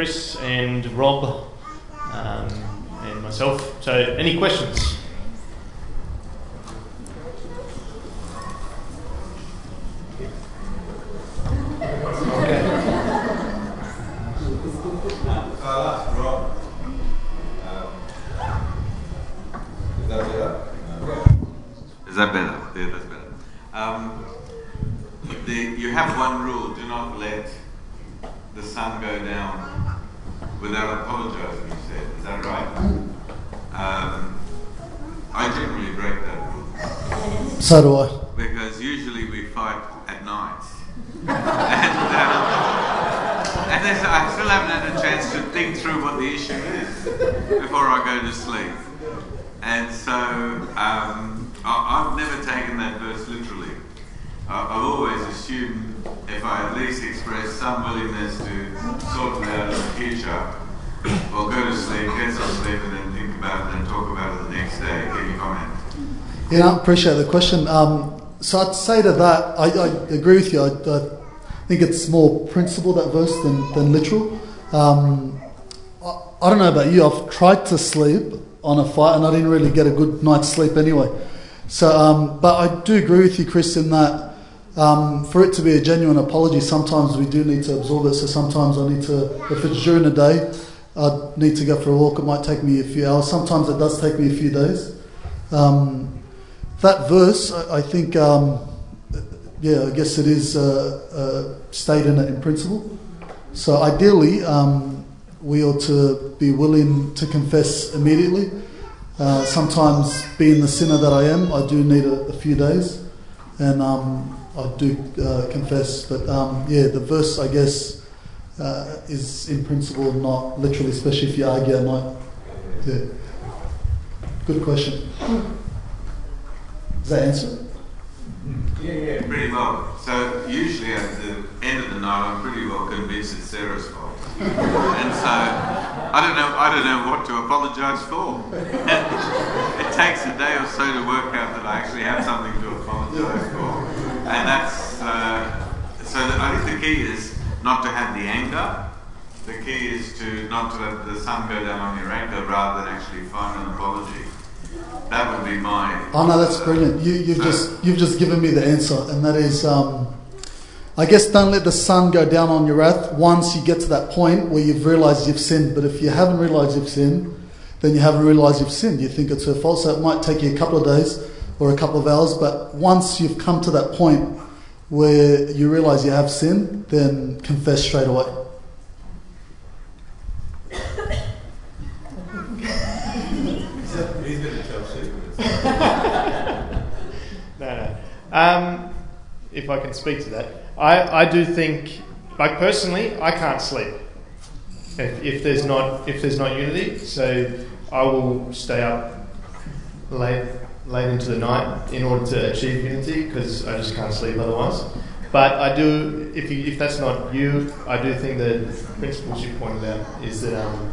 Chris and Rob um, and myself. So, any questions? Is that better? Yeah, that's better. Um, the, you have one rule: do not let the sun go down without apologizing. You said, is that right? Um, I generally break that rule So do I. because usually we fight at night, and, um, and then I still haven't had a chance to think through what the issue is before I go to sleep. And so um, I, I've never taken that verse literally. I, I've always assumed if I at least express some willingness to sort it out in the future, or go to sleep, get some sleep, and then think about it and talk about it the next day. Can you comment? Yeah, I appreciate the question. Um, so I'd say to that, I, I agree with you. I, I think it's more principle that verse than, than literal. Um, I, I don't know about you. I've tried to sleep on a fight, and I didn't really get a good night's sleep anyway. So, um, but I do agree with you, Chris, in that um, for it to be a genuine apology, sometimes we do need to absorb it. So sometimes I need to, if it's during the day, I need to go for a walk. It might take me a few hours. Sometimes it does take me a few days. Um, that verse, I, I think, um, yeah, I guess it is uh, uh, stated in, in principle. So ideally, um, we ought to be willing to confess immediately. Uh, sometimes, being the sinner that I am, I do need a, a few days, and um, I do uh, confess. But um, yeah, the verse, I guess, uh, is in principle not literally, especially if you argue at night. Yeah. Good question. Does that answer? Yeah, yeah. Pretty well. So usually at the end of the night, I'm pretty well convinced it's Sarah's fault, and so I don't know. I don't know what to apologise for. it takes a day or so to work out that I actually have something to apologise for, and that's uh, so. The, I think the key is not to have the anger. The key is to not to let the sun go down on your anger, rather than actually find an apology. That would be my. Oh no, that's brilliant. You, you've just you've just given me the answer, and that is, um, I guess, don't let the sun go down on your wrath. Once you get to that point where you've realised you've sinned, but if you haven't realised you've sinned, then you haven't realised you've sinned. You think it's her fault, so it might take you a couple of days or a couple of hours. But once you've come to that point where you realise you have sinned, then confess straight away. He's going to tell secrets. No, no. Um, if I can speak to that, I, I do think, like personally, I can't sleep if, if there's not if there's not unity. So I will stay up late late into the night in order to achieve unity because I just can't sleep otherwise. But I do, if you, if that's not you, I do think the principles you pointed out is that um,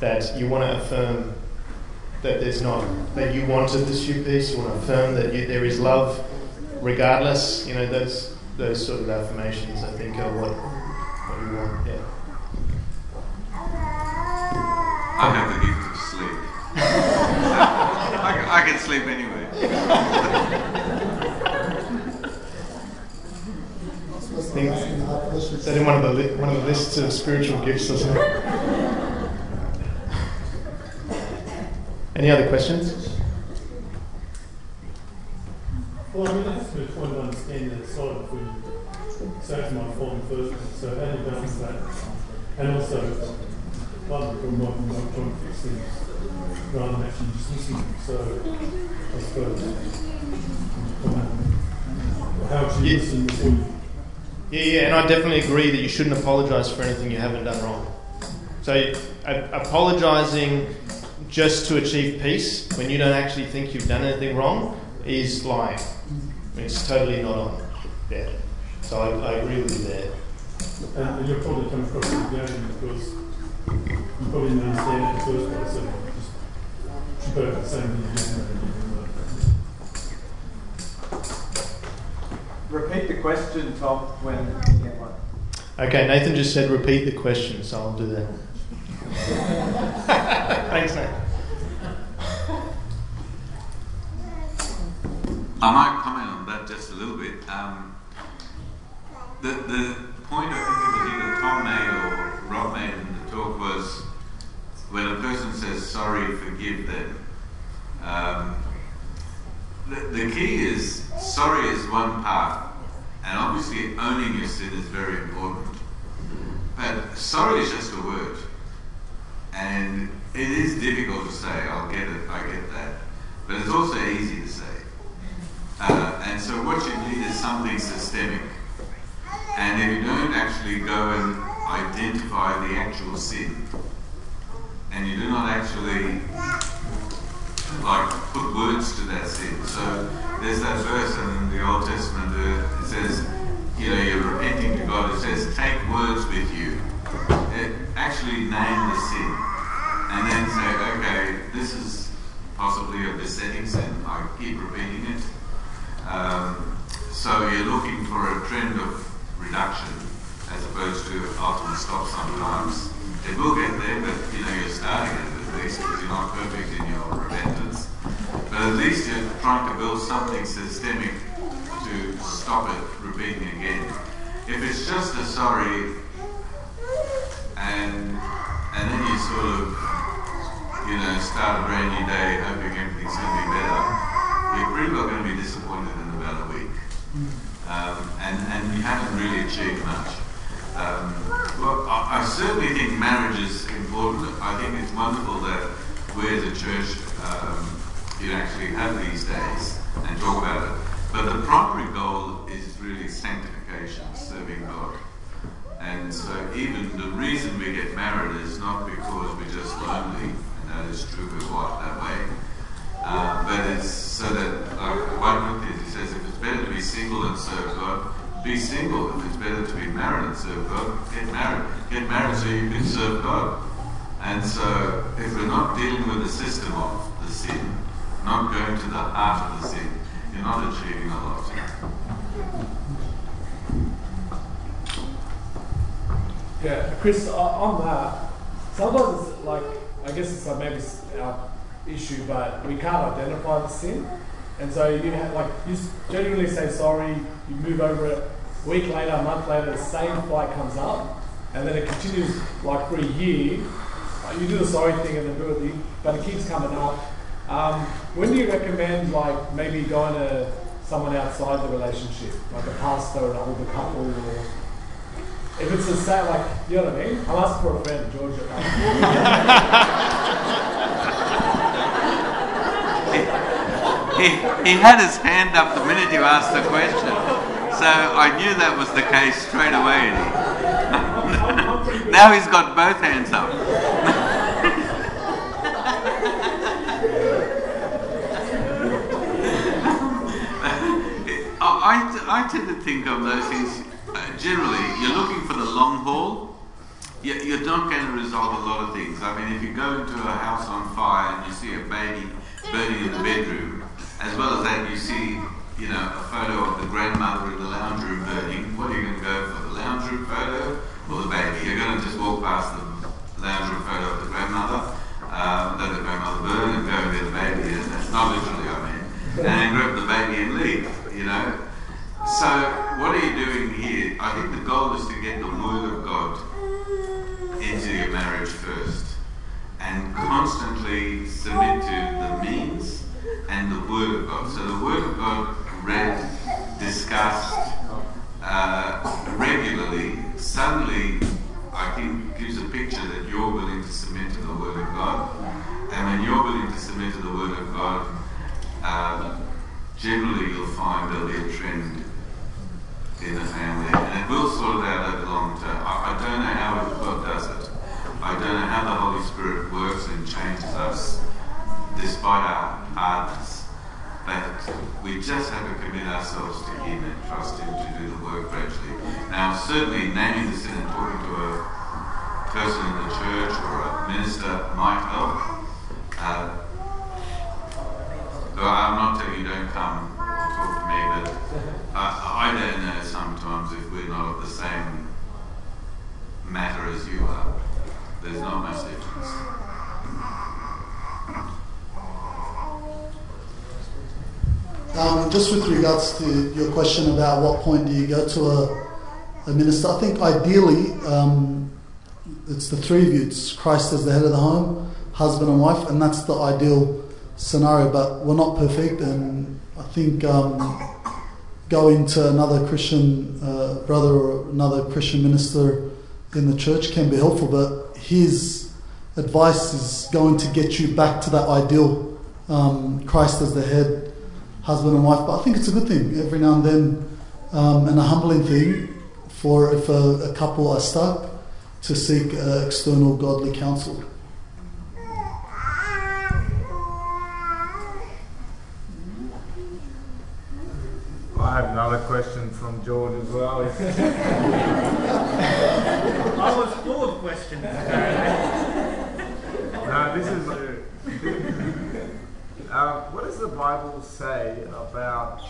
that you want to affirm that there's not that you want to pursue peace. You want to affirm that you, there is love, regardless. You know those those sort of affirmations. I think are what what you want. Yeah. I have the gift of sleep. I, can- I can sleep anyway. I think is that in one of the li- one of the lists of spiritual gifts or something. Any other questions? Well, I mean, that's a good point of understanding that side if we it's my the first. So how do you balance that? And also, other people might be not trying to fix things rather than actually dismissing them. So I suppose, um, how you Yeah. listen before you Yeah, yeah, and I definitely agree that you shouldn't apologise for anything you haven't done wrong. So, a- apologising just to achieve peace when you don't actually think you've done anything wrong is lying. It's totally not on there. So I, I agree with you there. And, and you'll probably come across as again because you probably didn't understand it in the first place. So just should both the same thing again. Repeat the question, Tom, when you get one. Okay, Nathan just said repeat the question, so I'll do that. Thanks, Nathan. I might comment on that just a little bit. Um, the, the point I think it was either Tom made or Rob made in the talk was when a person says sorry, forgive them. Um, the, the key is sorry is one part, and obviously owning your sin is very important. But sorry is just a word, and it is difficult to say. I'll get it. I get that, but it's also easy to say. Uh, and so what you need is something systemic. And if you don't actually go and identify the actual sin, and you do not actually like put words to that sin. So there's that verse in the Old Testament that it says, you know, you're repenting to God. It says, take words with you. Actually name the sin. And then say, okay, this is possibly a besetting sin. I keep repeating it. Um, so you're looking for a trend of reduction as opposed to ultimate stop sometimes. It will get there, but you know you're starting it at least because you're not perfect in your repentance. But at least you're trying to build something systemic to stop it repeating again. If it's just a sorry and and then you sort of you know start a brand new day hoping everything's going to be better, you're pretty well going to be disappointed in about a week. Um, and, and you haven't really achieved much. Um, well, I, I, certainly think marriage is important. I think it's wonderful that we as a church um, you actually have these days and talk about it. But the primary goal is really sanctification, serving God. And so even the reason we get married is not because we're just lonely, and that is true, we're wired that way. Uh, but it's so that, like 1 Corinthians, he says, if it's better to be single and serve God, be single. If it's better to be married and serve God, get married. Get married so you can serve God. And so if we're not dealing with the system of the sin, not going to the heart of the sin, you're not achieving a lot. Yeah, Chris, on that, sometimes it's like, I guess it's like maybe our issue, but we can't identify the sin. And so you have, like, you genuinely say sorry, you move over it, a week later, a month later, the same fight comes up, and then it continues like for a year. You do the sorry thing and then do it, but it keeps coming up. Um, when do you recommend, like, maybe going to someone outside the relationship, like a pastor, an older couple, or if it's a same, like, you know what I mean? I'm asking for a friend, Georgia. he, he had his hand up the minute you asked the question. So I knew that was the case straight away. now he's got both hands up. I, I tend to think of those things uh, generally, you're looking long haul. You're not going to resolve a lot of things. I mean, if you go into a house on fire and you see a baby burning in the bedroom, as well as that, you see, you know, a photo of the grandmother in the lounge room burning. What are you going to go for, the lounge room photo or the baby? You're going to just walk past the lounge room photo of the grandmother, um, let the grandmother burn, and go and get the baby. And that's not literally, I mean, and grab the baby and leave. You know. So what are you doing here? I think the goal is to get the Word of God into your marriage first, and constantly submit to the means and the Word of God. So the Word of God read, discussed uh, regularly, suddenly, I think, gives a picture that you're willing to submit to the Word of God. And when you're willing to submit to the Word of God, um, generally you'll find there'll be a trend in the family, and it will sort it out over the long term. I, I don't know how God does it. I don't know how the Holy Spirit works and changes us despite our hardness. But we just have to commit ourselves to Him and trust Him to do the work gradually. Now, certainly naming the sin and talking to a person in the church or a minister might help. Uh, I'm not telling you don't come talk to me, but I, I don't know sometimes if we're not of the same matter as you are. There's not much difference. Um, just with regards to your question about what point do you go to a, a minister, I think ideally um, it's the three of you. It's Christ as the head of the home, husband and wife, and that's the ideal scenario. But we're not perfect, and I think um, going to another Christian uh, brother or another Christian minister in the church can be helpful. But his advice is going to get you back to that ideal um, Christ as the head husband and wife. But I think it's a good thing every now and then, um, and a humbling thing for if a, a couple are stuck to seek uh, external godly counsel. I have another question from George as well. I was full of questions. no, this is. Uh, what does the Bible say about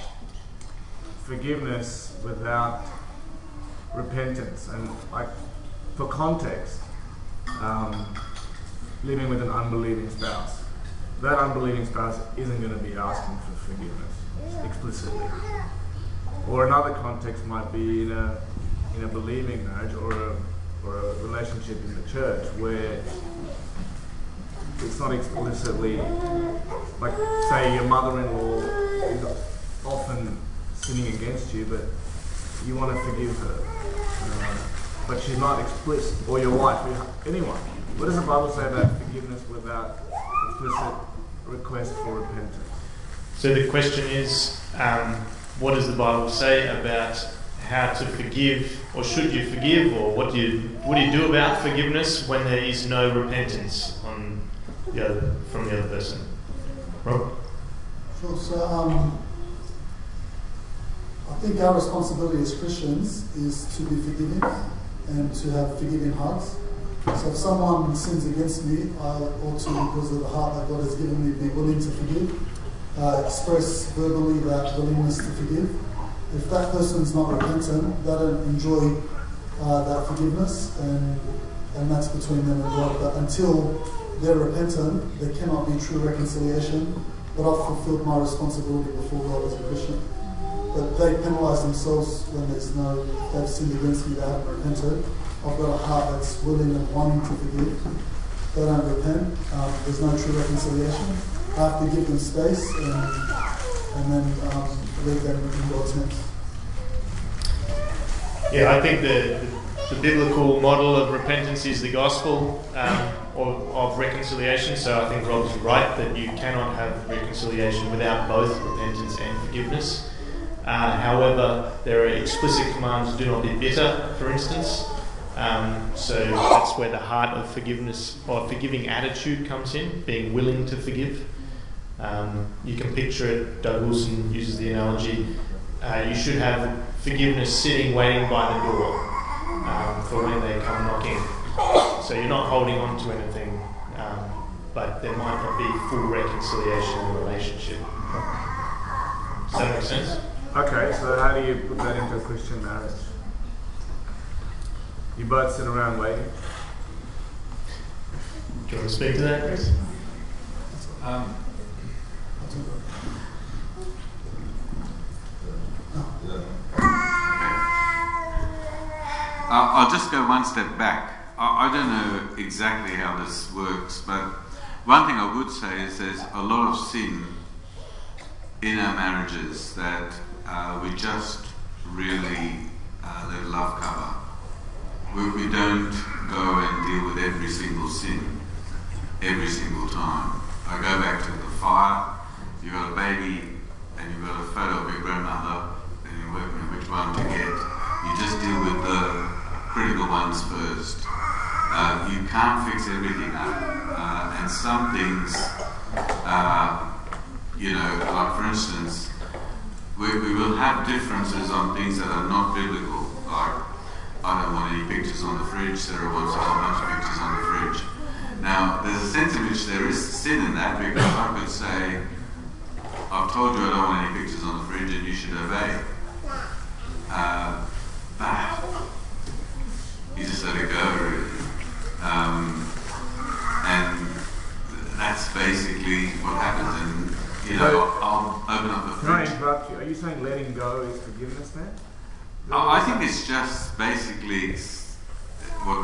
forgiveness without repentance? And like, for context, um, living with an unbelieving spouse, that unbelieving spouse isn't going to be asking for forgiveness explicitly. Or another context might be in a in a believing marriage or a or a relationship in the church where it's not explicitly like say your mother-in-law is often sinning against you, but you want to forgive her, uh, but she's not explicit, or your wife, or anyone. What does the Bible say about forgiveness without explicit request for repentance? So the question is, um, what does the Bible say about how to forgive, or should you forgive, or what do you what do you do about forgiveness when there is no repentance on the other, from the other person? Rob? Sure. So, um, I think our responsibility as Christians is to be forgiving and to have forgiving hearts. So, if someone sins against me, I ought to, because of the heart that God has given me, be willing to forgive, uh, express verbally that willingness to forgive. If that person's not repentant, they don't enjoy uh, that forgiveness, and and that's between them and God. But until they're repentant, there cannot be true reconciliation. But I've fulfilled my responsibility before God as a Christian. But they penalise themselves when there's no, they've sinned against me, they haven't repented. I've got a heart that's willing and wanting to forgive. They don't repent. Um, there's no true reconciliation. Have to give them space and, and then um, leave them in God's hands. Yeah, I think the, the biblical model of repentance is the gospel um, of, of reconciliation. So I think Rob's right that you cannot have reconciliation without both repentance and forgiveness. Uh, however, there are explicit commands do not be bitter, for instance. Um, so that's where the heart of forgiveness or forgiving attitude comes in, being willing to forgive. Um, you can picture it, Doug Wilson uses the analogy uh, you should have forgiveness sitting waiting by the door um, for when they come knocking. So you're not holding on to anything, um, but there might not be full reconciliation in the relationship. Does that make sense? Okay, so how do you put that into a Christian marriage? You both sit around waiting. Do you want to speak to that, Chris? Um, I'll just go one step back. I don't know exactly how this works, but one thing I would say is there's a lot of sin in our marriages that uh, we just really uh, let love cover. We, we don't go and deal with every single sin every single time. I go back to the fire. You've got a baby and you've got a photo of your grandmother which one to get. You just deal with the critical ones first. Uh, you can't fix everything up. Uh, and some things, uh, you know, like for instance, we, we will have differences on things that are not biblical. Like, I don't want any pictures on the fridge, Sarah wants a whole bunch of pictures on the fridge. Now, there's a sense in which there is sin in that because I could say, I've told you I don't want any pictures on the fridge and you should obey. Uh, you just let it go, really. Um, and that's basically what happens. And you know, I'll, I'll open up the Can I interrupt you? Are you saying letting go is forgiveness then? I I think it's just basically what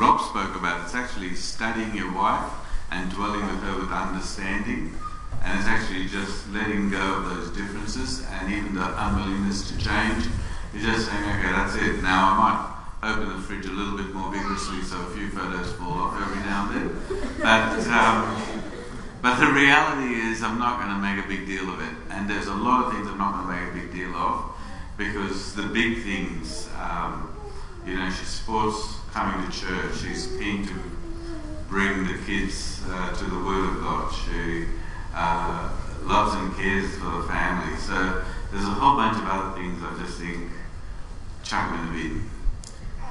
Rob spoke about. It's actually studying your wife and dwelling with her with understanding. And it's actually just letting go of those differences and even the unwillingness to change. You're just saying, okay, that's it. Now I might open the fridge a little bit more vigorously so a few photos fall off every now and then. But, um, but the reality is, I'm not going to make a big deal of it. And there's a lot of things I'm not going to make a big deal of because the big things, um, you know, she supports coming to church. She's keen to bring the kids uh, to the Word of God. She uh, loves and cares for the family. So there's a whole bunch of other things I just think chuck in the bin.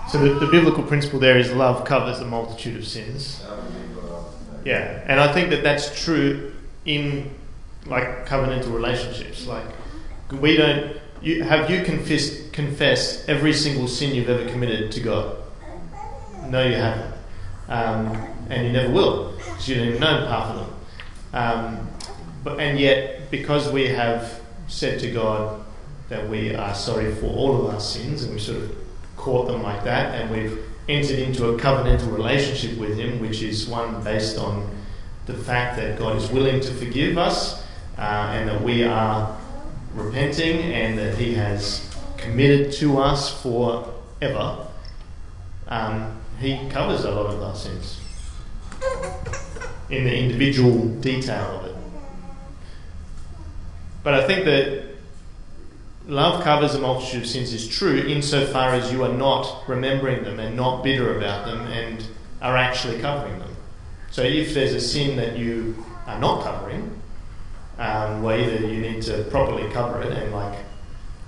So the, the biblical principle there is love covers a multitude of sins. Yeah, and I think that that's true in like covenantal relationships. Like we don't. You, have you confessed confessed every single sin you've ever committed to God? No, you haven't, um, and you never will because you don't even know half of them. Um, but and yet, because we have said to God that we are sorry for all of our sins, and we sort of caught them like that, and we've entered into a covenantal relationship with Him, which is one based on the fact that God is willing to forgive us, uh, and that we are repenting, and that He has committed to us forever. Um, he covers a lot of our sins in the individual detail of it. But I think that love covers a multitude of sins is true insofar as you are not remembering them and not bitter about them and are actually covering them. So if there's a sin that you are not covering, um, either you need to properly cover it and like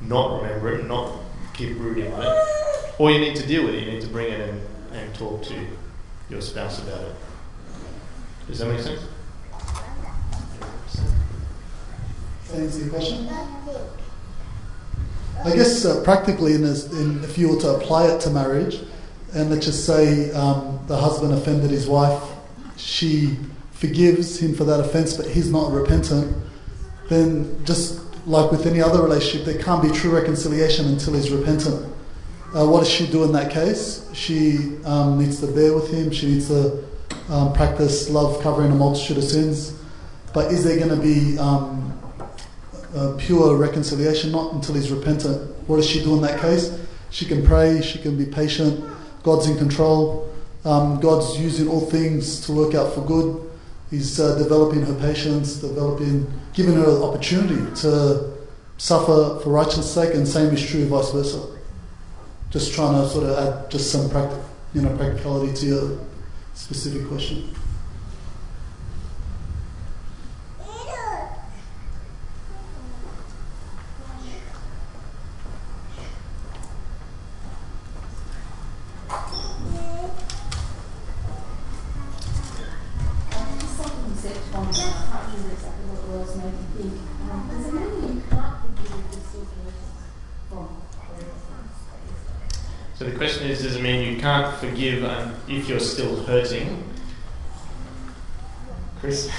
not remember it, not keep brooding on it, or you need to deal with it. You need to bring it and, and talk to your spouse about it. Does that make sense? Your question? I guess uh, practically, in, in if you were to apply it to marriage, and let's just say um, the husband offended his wife, she forgives him for that offence, but he's not repentant, then just like with any other relationship, there can't be true reconciliation until he's repentant. Uh, what does she do in that case? She um, needs to bear with him. She needs to um, practice love covering a multitude of sins. But is there going to be um, uh, pure reconciliation? Not until he's repentant. What does she do in that case? She can pray. She can be patient. God's in control. Um, God's using all things to work out for good. He's uh, developing her patience, developing, giving her opportunity to suffer for righteousness' sake, and same is true vice versa. Just trying to sort of add just some practic, you know, practicality to your specific question. If you're still hurting? Chris?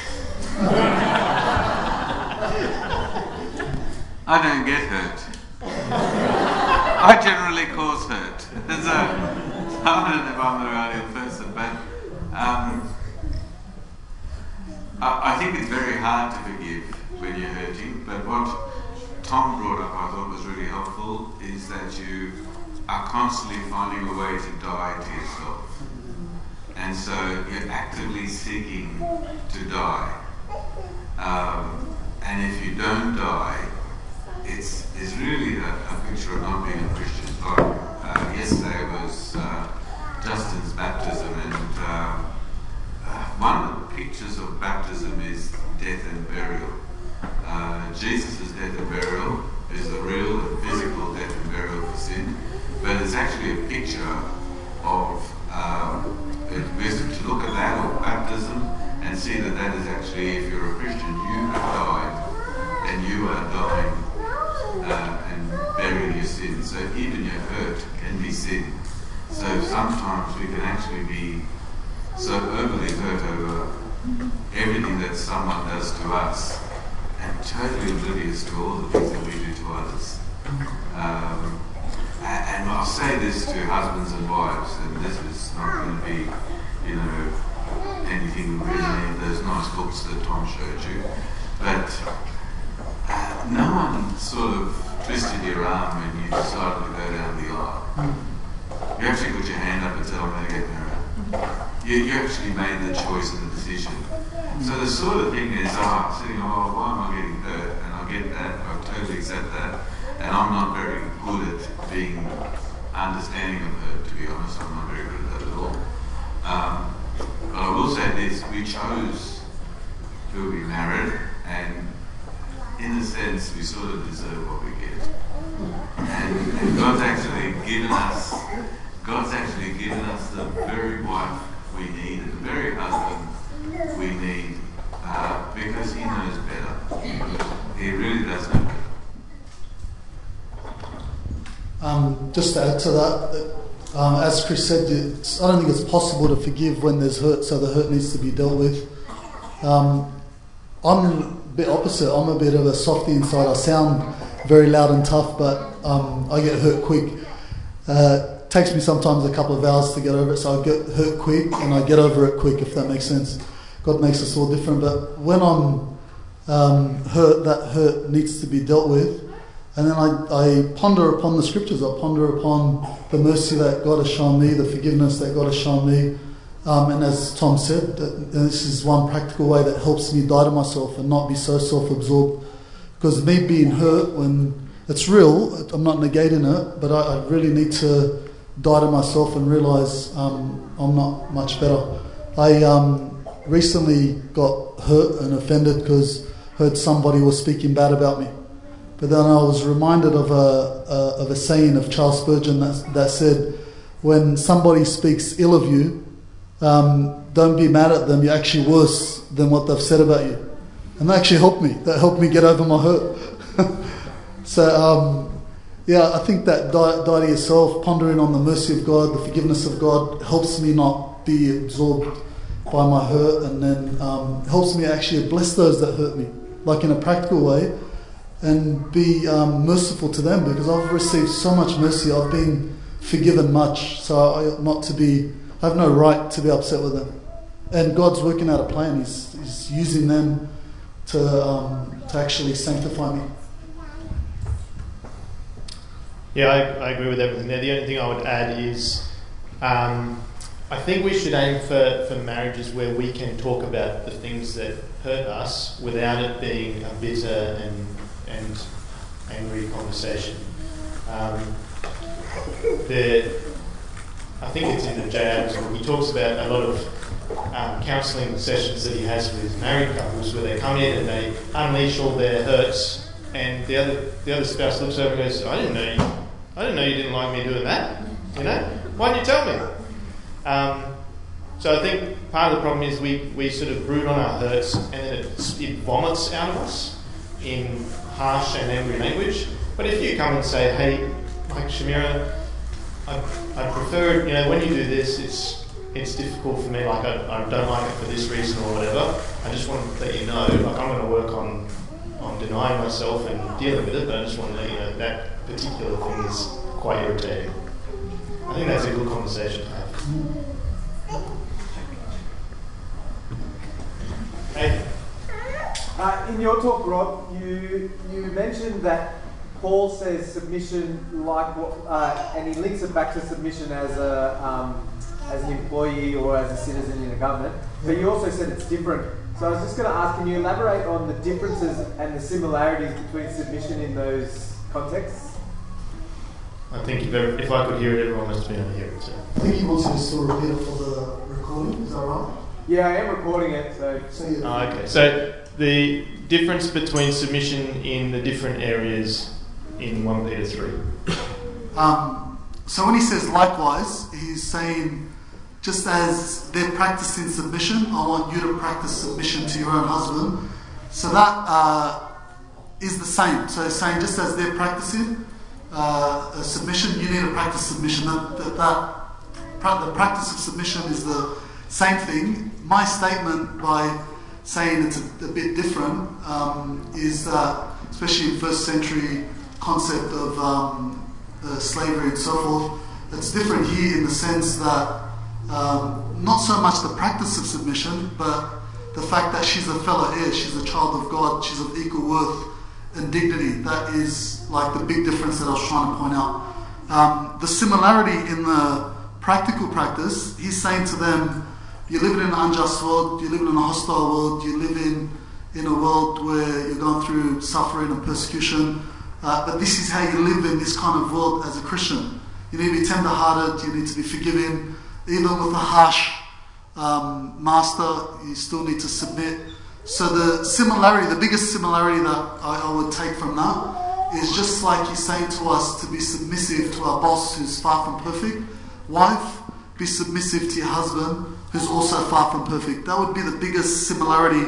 I don't get hurt. I generally cause hurt. So, I don't know if I'm the ideal person, but um, I, I think it's very hard to forgive when you're hurting. But what Tom brought up, I thought was really helpful, is that you are constantly finding a way to die to yourself. And so you're actively seeking to die. Um, and if you don't die, it's, it's really a, a picture of not being a Christian. Like, uh, yesterday was uh, Justin's baptism, and uh, uh, one of the pictures of baptism is death and burial. Uh, Jesus' death and burial is a real and physical death and burial for sin, but it's actually a picture of um, it, we're to look at that of baptism and see that that is actually, if you're a Christian, you have died and you are dying uh, and burying your sin. So even your hurt can be sin. So sometimes we can actually be so overly hurt over everything that someone does to us and totally oblivious to all the things that we do to others. Um, and, and I'll say this to husbands and wives, and this is not going to be, you know, anything really those nice books that Tom showed you, but uh, no one sort of twisted your arm when you decided to go down the aisle. You actually put your hand up and said, I'm going to get married. You, you actually made the choice and the decision. So the sort of thing is, oh, sitting, oh, why am I getting hurt? And I get that, I totally accept that. And I'm not very good at being understanding of hurt, to be honest. I'm not very good at that at all. Um, but I will say this, we chose to be married and in a sense we sort of deserve what we get. And, and God's actually given us God's actually given us the very wife we need and the very husband we need uh, because he knows better. He really does know better. Um, just to add to that, um, as Chris said, I don't think it's possible to forgive when there's hurt, so the hurt needs to be dealt with. Um, I'm a bit opposite. I'm a bit of a softy inside. I sound very loud and tough, but um, I get hurt quick. Uh, takes me sometimes a couple of hours to get over it, so I get hurt quick and I get over it quick, if that makes sense. God makes us all different, but when I'm um, hurt, that hurt needs to be dealt with. And then I, I ponder upon the scriptures, I ponder upon the mercy that God has shown me, the forgiveness that God has shown me. Um, and as Tom said, this is one practical way that helps me die to myself and not be so self absorbed. Because me being hurt, when it's real, I'm not negating it, but I, I really need to die to myself and realize um, I'm not much better. I um, recently got hurt and offended because heard somebody was speaking bad about me. But then I was reminded of a, a, of a saying of Charles Spurgeon that, that said, when somebody speaks ill of you, um, don't be mad at them, you're actually worse than what they've said about you. And that actually helped me. That helped me get over my hurt. so, um, yeah, I think that die, to yourself, pondering on the mercy of God, the forgiveness of God, helps me not be absorbed by my hurt and then um, helps me actually bless those that hurt me, like in a practical way and be um, merciful to them because I've received so much mercy. I've been forgiven much, so I ought not to be. I have no right to be upset with them. And God's working out a plan. He's, he's using them to um, to actually sanctify me. Yeah, I, I agree with everything there. The only thing I would add is um, I think we should aim for, for marriages where we can talk about the things that hurt us without it being a bitter and, and angry conversation. Um, the, I think it's in the Jay Adams book. He talks about a lot of um, counselling sessions that he has with married couples where they come in and they unleash all their hurts, and the other the other spouse looks over and goes, "I didn't know you, I didn't know you didn't like me doing that. You know, why didn't you tell me?" Um, so I think part of the problem is we, we sort of brood on our hurts and then it, it vomits out of us in harsh and angry language. But if you come and say, hey, like Shamira, I, I prefer, you know, when you do this, it's it's difficult for me, like I, I don't like it for this reason or whatever. I just want to let you know, like I'm going to work on on denying myself and dealing with it, but I just want to let you know that particular thing is quite irritating. I think that's a good conversation to have. Hey. Uh, in your talk, Rob, you you mentioned that Paul says submission like what, uh, and he links it back to submission as a um, as an employee or as a citizen in a government. But you also said it's different. So I was just going to ask, can you elaborate on the differences and the similarities between submission in those contexts? I think if, ever, if I could hear it, everyone must be able to hear it. So. I think he wants you to still repeat it for the recording. Is that right? Yeah, I am recording it, so. So yeah. Oh, okay. So the difference between submission in the different areas in 1 Peter 3. Um, so when he says likewise, he's saying just as they're practicing submission, I want you to practice submission to your own husband. So that uh, is the same. So he's saying just as they're practicing uh, submission, you need to practice submission. That, that, that pra- the practice of submission is the same thing. My statement by saying it's a, a bit different um, is that, especially in first century concept of um, uh, slavery and so forth, it's different here in the sense that um, not so much the practice of submission, but the fact that she's a fellow heir, she's a child of God, she's of equal worth and dignity. That is like the big difference that I was trying to point out. Um, the similarity in the practical practice, he's saying to them, you live in an unjust world, you live in a hostile world, you live in, in a world where you're going through suffering and persecution, uh, but this is how you live in this kind of world as a Christian. You need to be tender hearted, you need to be forgiving, even with a harsh um, master, you still need to submit. So the similarity, the biggest similarity that I, I would take from that is just like he's saying to us to be submissive to our boss who's far from perfect. Wife, be submissive to your husband who's also far from perfect. That would be the biggest similarity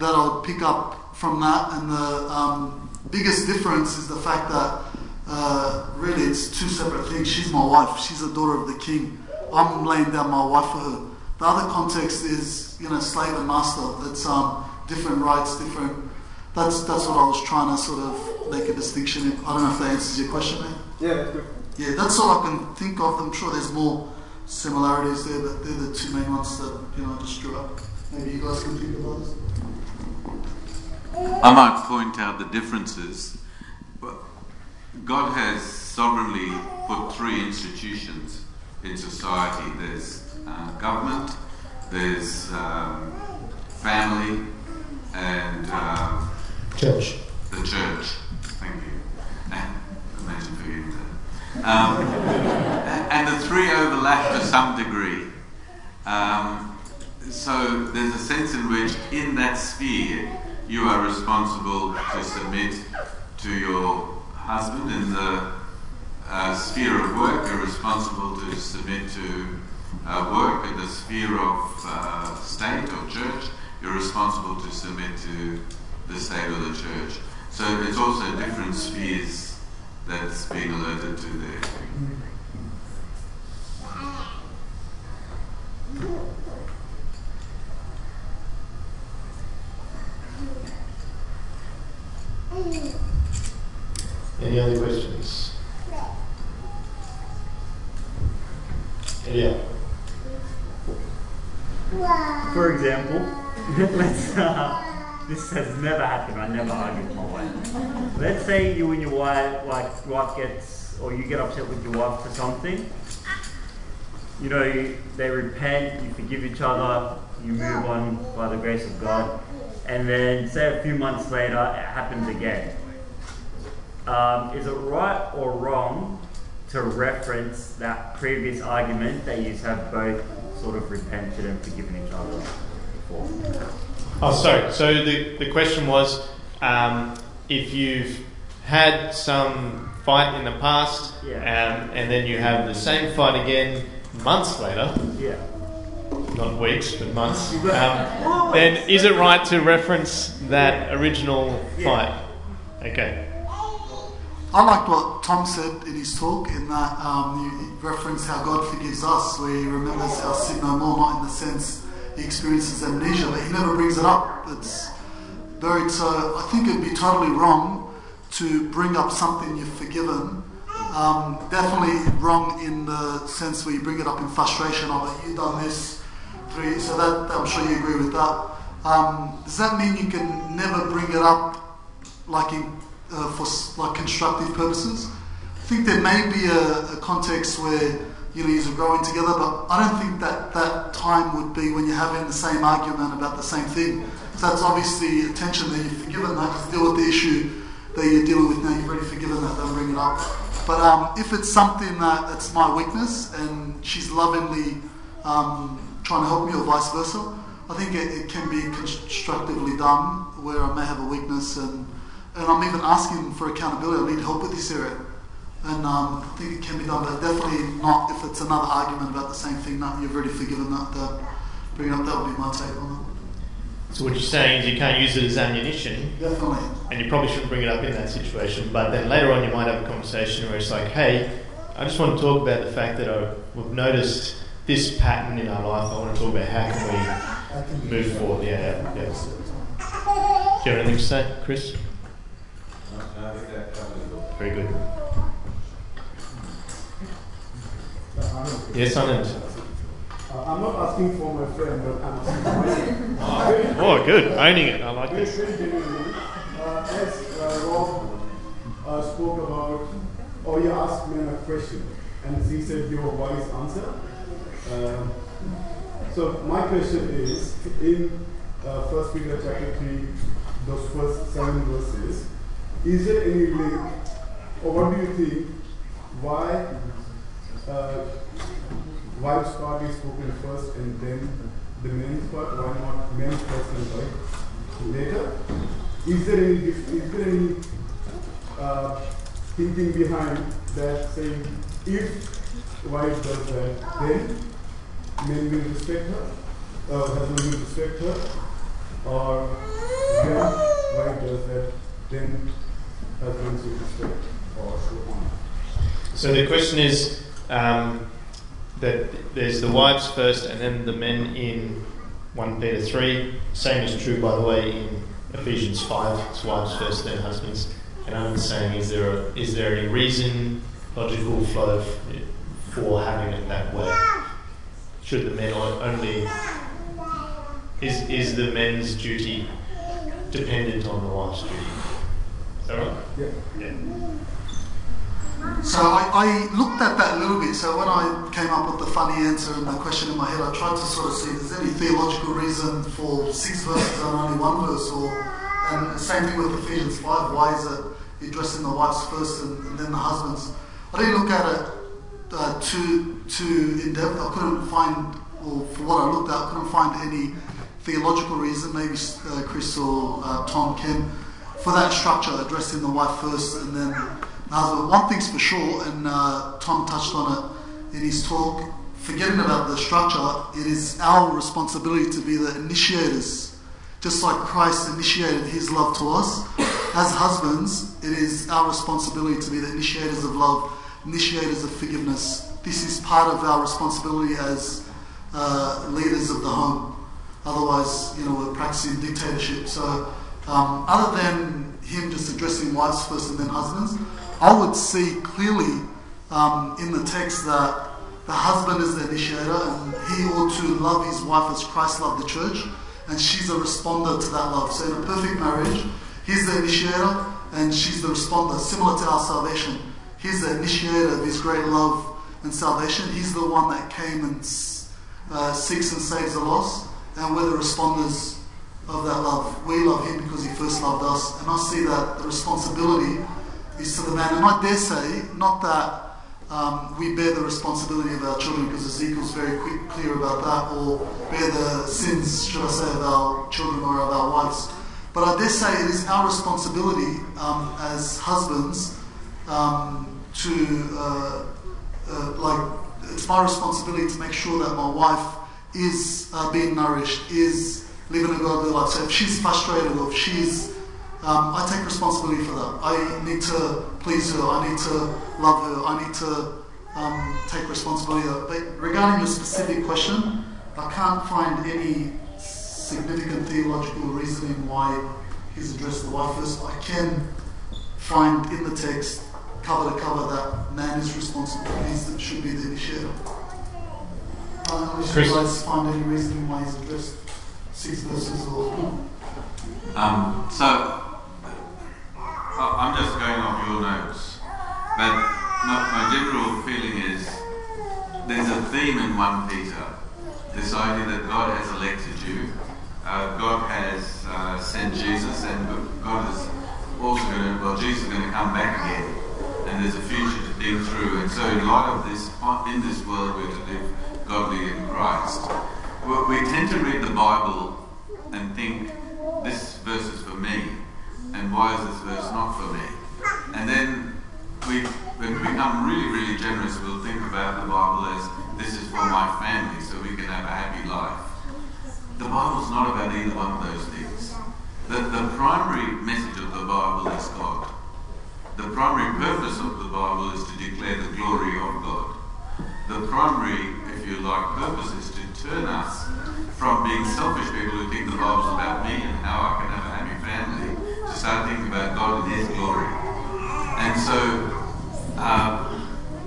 that I would pick up from that. And the um, biggest difference is the fact that uh, really it's two separate things. She's my wife, she's a daughter of the king. I'm laying down my wife for her. The other context is, you know, slave and master. It's um, different rights, different. That's that's what I was trying to sort of make a distinction. I don't know if that answers your question, mate. Yeah, that's good. Yeah, that's all I can think of. I'm sure there's more similarities there, but they're the two main ones that you know I just drew up. Maybe you guys can think of others. I might point out the differences. Well, God has sovereignly put three institutions in society there's uh, government, there's um, family, and um, Church. the church. Thank you. Imagine forgetting that. Um, and the three overlap to some degree. Um, so there's a sense in which, in that sphere, you are responsible to submit to your husband. In the uh, sphere of work, you're responsible to submit to uh, work. In the sphere of uh, state or church, you're responsible to submit to the state or the church. So it's also different spheres that's being alerted to there. Any other questions? Yeah. For example, let's. Uh, this has never happened. I never argue with my wife. Let's say you and your wife, like, wife gets, or you get upset with your wife for something. You know, they repent, you forgive each other, you move on by the grace of God, and then say a few months later it happens again. Um, is it right or wrong to reference that previous argument that you have both sort of repented and forgiven each other before? Oh, sorry. So the, the question was um, if you've had some fight in the past Yeah. um, and then you have the same fight again months later, Yeah. not weeks, but months, um, then is it right to reference that original fight? Okay. I liked what Tom said in his talk, in that um, you referenced how God forgives us, where he remembers our sin no more, not in the sense he experiences amnesia, but he never brings it up. It's buried. So I think it'd be totally wrong to bring up something you've forgiven. Um, definitely wrong in the sense where you bring it up in frustration of it. You've done this, three. So that, that I'm sure you agree with that. Um, does that mean you can never bring it up, like in uh, for like constructive purposes? I think there may be a, a context where you know you're growing together, but I don't think that that time would be when you're having the same argument about the same thing. So that's obviously a tension that you've forgiven that. Just deal with the issue that you're dealing with now. You've already forgiven that. Don't bring it up. But um, if it's something that it's my weakness and she's lovingly um, trying to help me, or vice versa, I think it, it can be constructively done where I may have a weakness and and I'm even asking for accountability. I need help with this area. And um, I think it can be done, but definitely not if it's another argument about the same thing. No, you've already forgiven that. that bring it up. That would be my take on it. So what you're saying is you can't use it as ammunition. Definitely. and you probably shouldn't bring it up in that situation. But then later on, you might have a conversation where it's like, "Hey, I just want to talk about the fact that I, we've noticed this pattern in our life. I want to talk about how can we move forward. Yeah, yeah. Do you have anything to say, Chris? Very good. Yes, Anand. Uh, I'm not asking for my friend, but I'm asking for myself. Oh, good. Owning it. I like Very, this. very genuinely. Uh, as uh, Rob uh, spoke about, or he asked me a question, and he said your wise answer. Uh, so my question is, in uh, First Peter chapter three, those first seven verses, is there any link, or what do you think? Why uh, wife's part is spoken first and then the men's part? Why not men's first and wife later? Is there any is there any uh, thinking behind that saying if wife does that, then men will respect her, uh, husband will respect her, or when wife does that, then husband will respect or so on. So the question is um, that there's the wives first and then the men in 1 Peter 3. Same is true, by the way, in Ephesians 5. It's wives first, then husbands. And I'm saying, is there, a, is there any reason, logical flow f- for having it that way? Should the men only. Is, is the men's duty dependent on the wife's duty? Is that right? Yeah. Yeah. So I, I looked at that a little bit. So when I came up with the funny answer and the question in my head, I tried to sort of see if there's any theological reason for six verses and only one verse, or and same thing with Ephesians five. Why is it addressing the wives first and, and then the husbands? I didn't look at it uh, too too in depth. I couldn't find, or for what I looked at, I couldn't find any theological reason. Maybe uh, Chris or uh, Tom can for that structure, addressing the wife first and then husband. One thing's for sure, and uh, Tom touched on it in his talk. Forgetting about the structure, it is our responsibility to be the initiators. Just like Christ initiated his love to us, as husbands, it is our responsibility to be the initiators of love, initiators of forgiveness. This is part of our responsibility as uh, leaders of the home. Otherwise, you know, we're practicing dictatorship. So, um, other than him just addressing wives first and then husbands, I would see clearly um, in the text that the husband is the initiator and he ought to love his wife as Christ loved the church, and she's a responder to that love. So, in a perfect marriage, he's the initiator and she's the responder, similar to our salvation. He's the initiator of his great love and salvation. He's the one that came and uh, seeks and saves the lost, and we're the responders of that love. We love him because he first loved us, and I see that the responsibility is to the man. And I dare say, not that um, we bear the responsibility of our children, because Ezekiel's very quick, clear about that, or bear the sins, should I say, of our children or of our wives. But I dare say it is our responsibility um, as husbands um, to, uh, uh, like, it's my responsibility to make sure that my wife is uh, being nourished, is living a godly life. So if she's frustrated or if she's, um, I take responsibility for that. I need to please her. I need to love her. I need to um, take responsibility. of that. But regarding your specific question, I can't find any significant theological reasoning why he's addressed the wife first. I can find in the text, cover to cover, that man is responsible. He should be the initiator. I don't know if Chris? you guys find any reasoning why he's addressed six verses or. Um, so, I- I'm just going off your notes, but my, my general feeling is there's a theme in 1 Peter this idea that God has elected you, uh, God has uh, sent Jesus, and God is also going to, well, Jesus is going to come back again, and there's a future to think through. And so, in light of this, in this world, we're to live godly in Christ. We tend to read the Bible and think this verse is for me, and why is this verse not for me? And then we, when we become really, really generous, we'll think about the Bible as this is for my family, so we can have a happy life. The Bible's not about either one of those things. The, the primary message of the Bible is God. The primary purpose of the Bible is to declare the glory of God. The primary, if you like, purpose is to turn us from being selfish people who think the Bible's about me and how I can have a happy family start about God and His glory. And so, uh,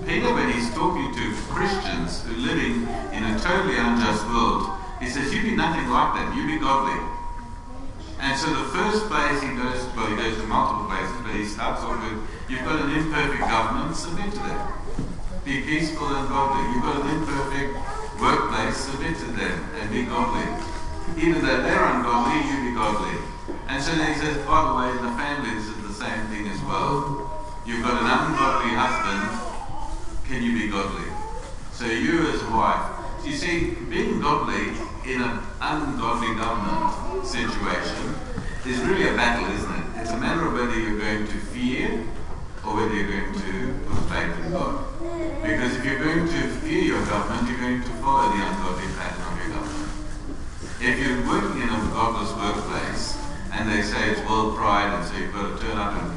Peter, when he's talking to Christians who are living in a totally unjust world, he says, You be nothing like them, you be godly. And so the first place he goes, well, he goes to multiple places, but he starts off with, You've got an imperfect government, submit to them. Be peaceful and godly. You've got an imperfect workplace, submit to them and be godly. Even though they're ungodly, you be godly. And so he says, by the way, the families is the same thing as well. You've got an ungodly husband, can you be godly? So you as a wife, you see, being godly in an ungodly government situation is really a battle, isn't it? It's a matter of whether you're going to fear or whether you're going to put faith in God. Because if you're going to fear your government, you're going to follow the ungodly pattern of your government. If you're working in a godless workplace and they say it's world pride and so you've got to turn up and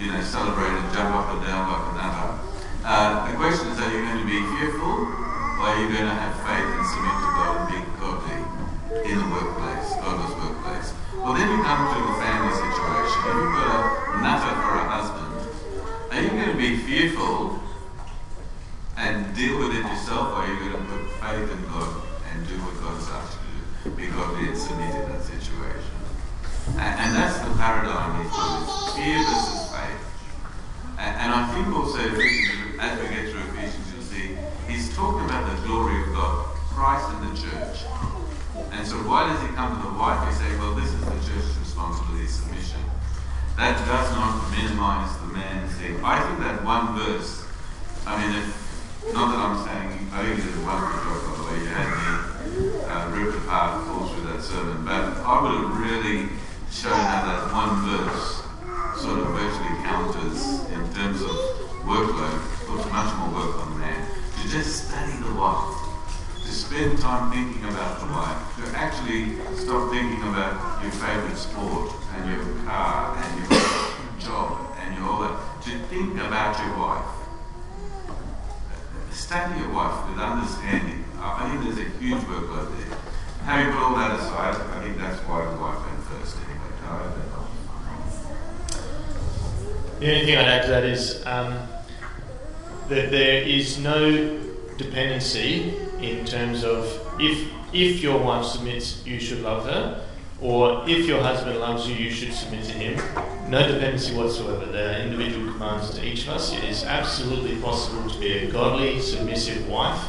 you know celebrate and jump up and down like another, uh, the question is are you going to be fearful or are you going to have faith and submit to God and be godly in the workplace, godless workplace? Well, then you come to the family situation. If you've got a nutter for a husband, are you going to be fearful and deal with it yourself, or are you going to put faith in God and do what God's asked you to do? Be godly and submit in that situation. And, and that's the paradigm he's got, is fear versus faith. And, and I think also, Ephesians, as we get through Ephesians, you'll see, he's talking about the glory of God, Christ and the church. And so why does he come to the wife? He say, well, this is the church's responsibility, submission. That does not minimize the man's thing. I think that one verse, I mean, if, not that I'm saying, I think it's a wonderful job, by the way, you had me uh, ripped apart all through that sermon, but I would have really shown how that one verse sort of virtually counters in terms of workload, puts much more work on the man, to just study the wife to spend time thinking about the wife, to actually stop thinking about your favourite sport and your car and your job and your all that, to think about your wife. Study your wife with understanding. I think there's a huge workload there. Having put all that aside, I think that's why the wife went first anyway. I hope that helps. The only thing I'd add to that is um, that there is no dependency in terms of if if your wife submits, you should love her, or if your husband loves you, you should submit to him. No dependency whatsoever. There are individual commands to each of us. It is absolutely possible to be a godly, submissive wife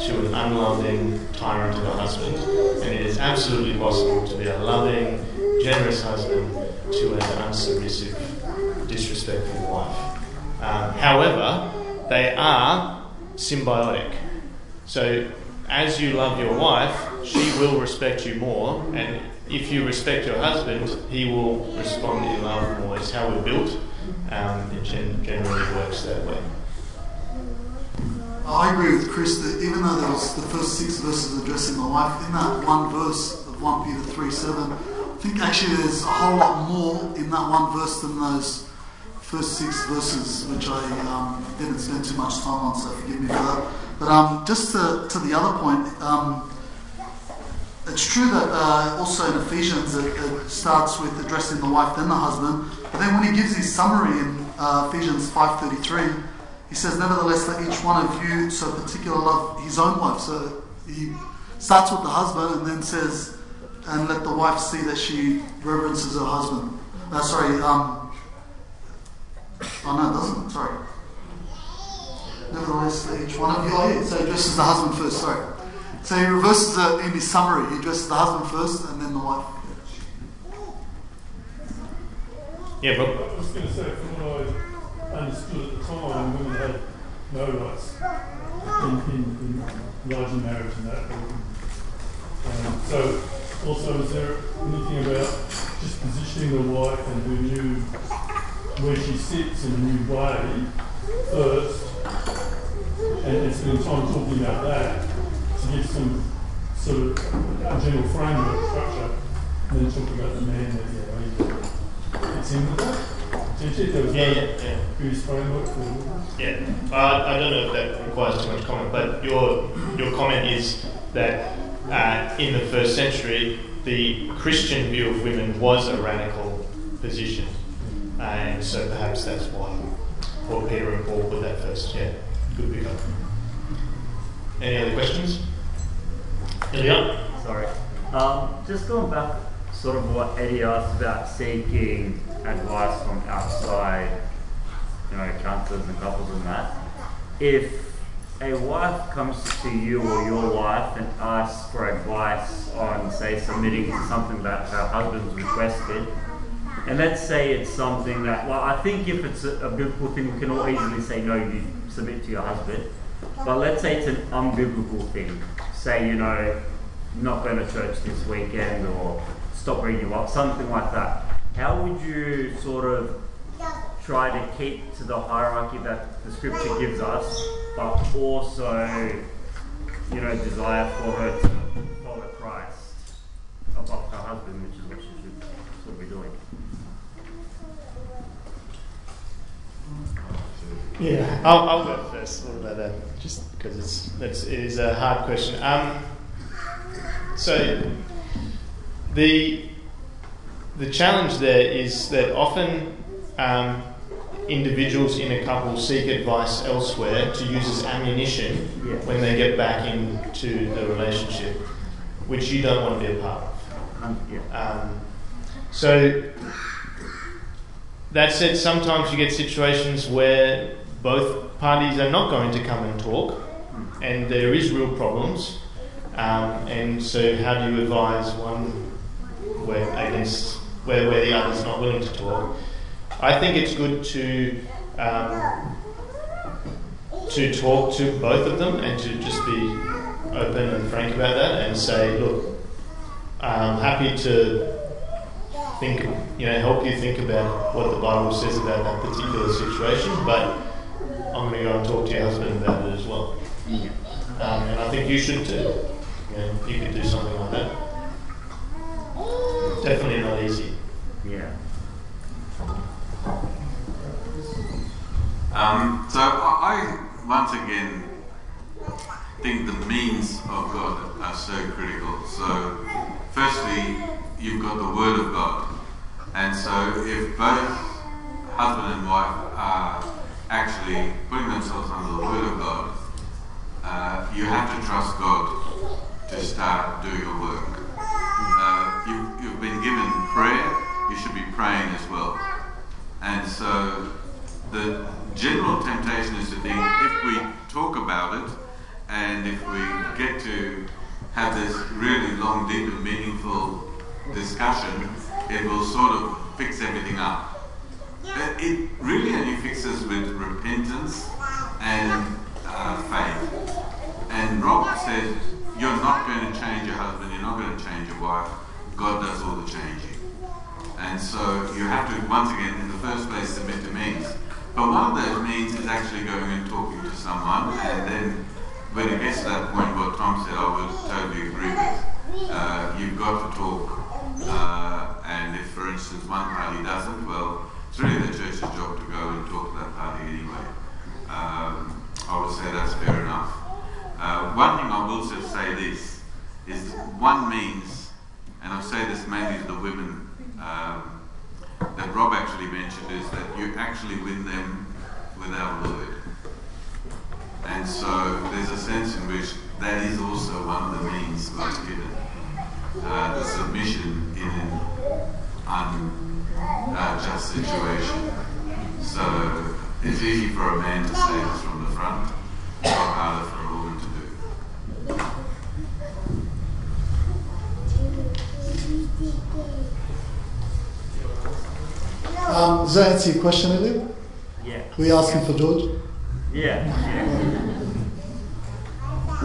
to an unloving tyrant of a husband, and it is absolutely possible to be a loving, generous husband to an unsubmissive, disrespectful wife. Um, however, they are symbiotic. So, as you love your wife, she will respect you more, and if you respect your husband, he will respond in love more. It's how we're built. Um, it gen- generally works that way. I agree with Chris that even though there was the first six verses addressing the wife, in that one verse of 1 Peter 3 7, I think actually there's a whole lot more in that one verse than those first six verses, which I um, didn't spend too much time on, so forgive me for that. But um, just to, to the other point, um, it's true that uh, also in Ephesians it, it, starts with addressing the wife, then the husband. But then when he gives his summary in uh, Ephesians 5.33, he says, Nevertheless, let each one of you so particular love his own wife. So he starts with the husband and then says, and let the wife see that she reverences her husband. Uh, sorry, um, oh no, it doesn't. Sorry. Nevertheless, each one of you, oh yeah, so he addresses the husband first, sorry. So he reverses it in his summary. He addresses the husband first and then the wife. Yeah, Rob. I was going to say, from what I understood at the time, women had no rights in, in, in larger marriage and that. Um, so, also, is there anything about just positioning the wife and her new, where she sits in a new way first, and, and spend time talking about that to give some sort of a general framework structure, and then talk about the man that you know, he fits in with that? Did you there Yeah, yeah, yeah. Goose framework for? Yeah, uh, I don't know if that requires too much comment, but your your comment is that uh, in the first century, the Christian view of women was a radical position, and so perhaps that's why Paul, Peter and Paul put that first. Yeah, good. Any other questions? Ilya? Sorry. Um, just going back, sort of what Eddie asked about seeking advice from outside, you know, counselors and couples and that. If a wife comes to you or your wife and asks for advice on, say, submitting to something that her husband's requested, and let's say it's something that, well, I think if it's a, a biblical thing, we can all easily say, no, you submit to your husband. But let's say it's an unbiblical thing. Say, you know, not going to church this weekend or stop reading you up, something like that. How would you sort of try to keep to the hierarchy that the scripture gives us, but also, you know, desire for her to follow Christ above her husband, which is what she should sort of be doing? Yeah, I'll, I'll go first. What about that? Just because it's that's it is a hard question. Um, so the the challenge there is that often um, individuals in a couple seek advice elsewhere to use as ammunition Yeah. when they get back into the relationship, which you don't want to be a part of. Um, yeah. Um, so that said, sometimes you get situations where both parties are not going to come and talk, and there is real problems. Um, and so, how do you advise one where against where, where the other's not willing to talk? I think it's good to um, to talk to both of them and to just be open and frank about that and say, look, I'm happy to think, you know, help you think about what the Bible says about that particular situation, but I'm going to go and talk to your husband about it as well. Um, and I think you should too. You, know, you could do something like that. Definitely not easy. Yeah. Um, so I, I once again think the means of God are so critical. So, firstly, you've got the Word of God, and so if both husband and wife are actually putting themselves under the Word of God, uh, you have to trust God to start doing your work. Uh, you've, you've been given prayer, you should be praying as well. And so the general temptation is to think if we talk about it and if we get to have this really long, deep, and meaningful discussion, it will sort of fix everything up. It really only fixes with repentance and uh, faith. And Rob said, You're not going to change your husband, you're not going to change your wife. God does all the changing. And so you have to, once again, in the first place, submit to means. But one of those means is actually going and talking to someone, and then when it gets to that point, what Tom said, I would totally agree with. Uh, you've got to talk, uh, and if, for instance, one party doesn't, well, it's really the church's job to go and talk to that party anyway. Um, I would say that's fair enough. Uh, one thing I will just say this is one means, and I'll say this mainly to the women, um, that Rob actually mentioned is that you actually win them without word. And so there's a sense in which that is also one of the means God's given. Uh, the submission in an unjust situation. So it's easy for a man to say this from the front, a lot harder for a woman to do. Um, does that answer your question, Elliot? Yeah. Were you asking for George? Yeah. Yeah.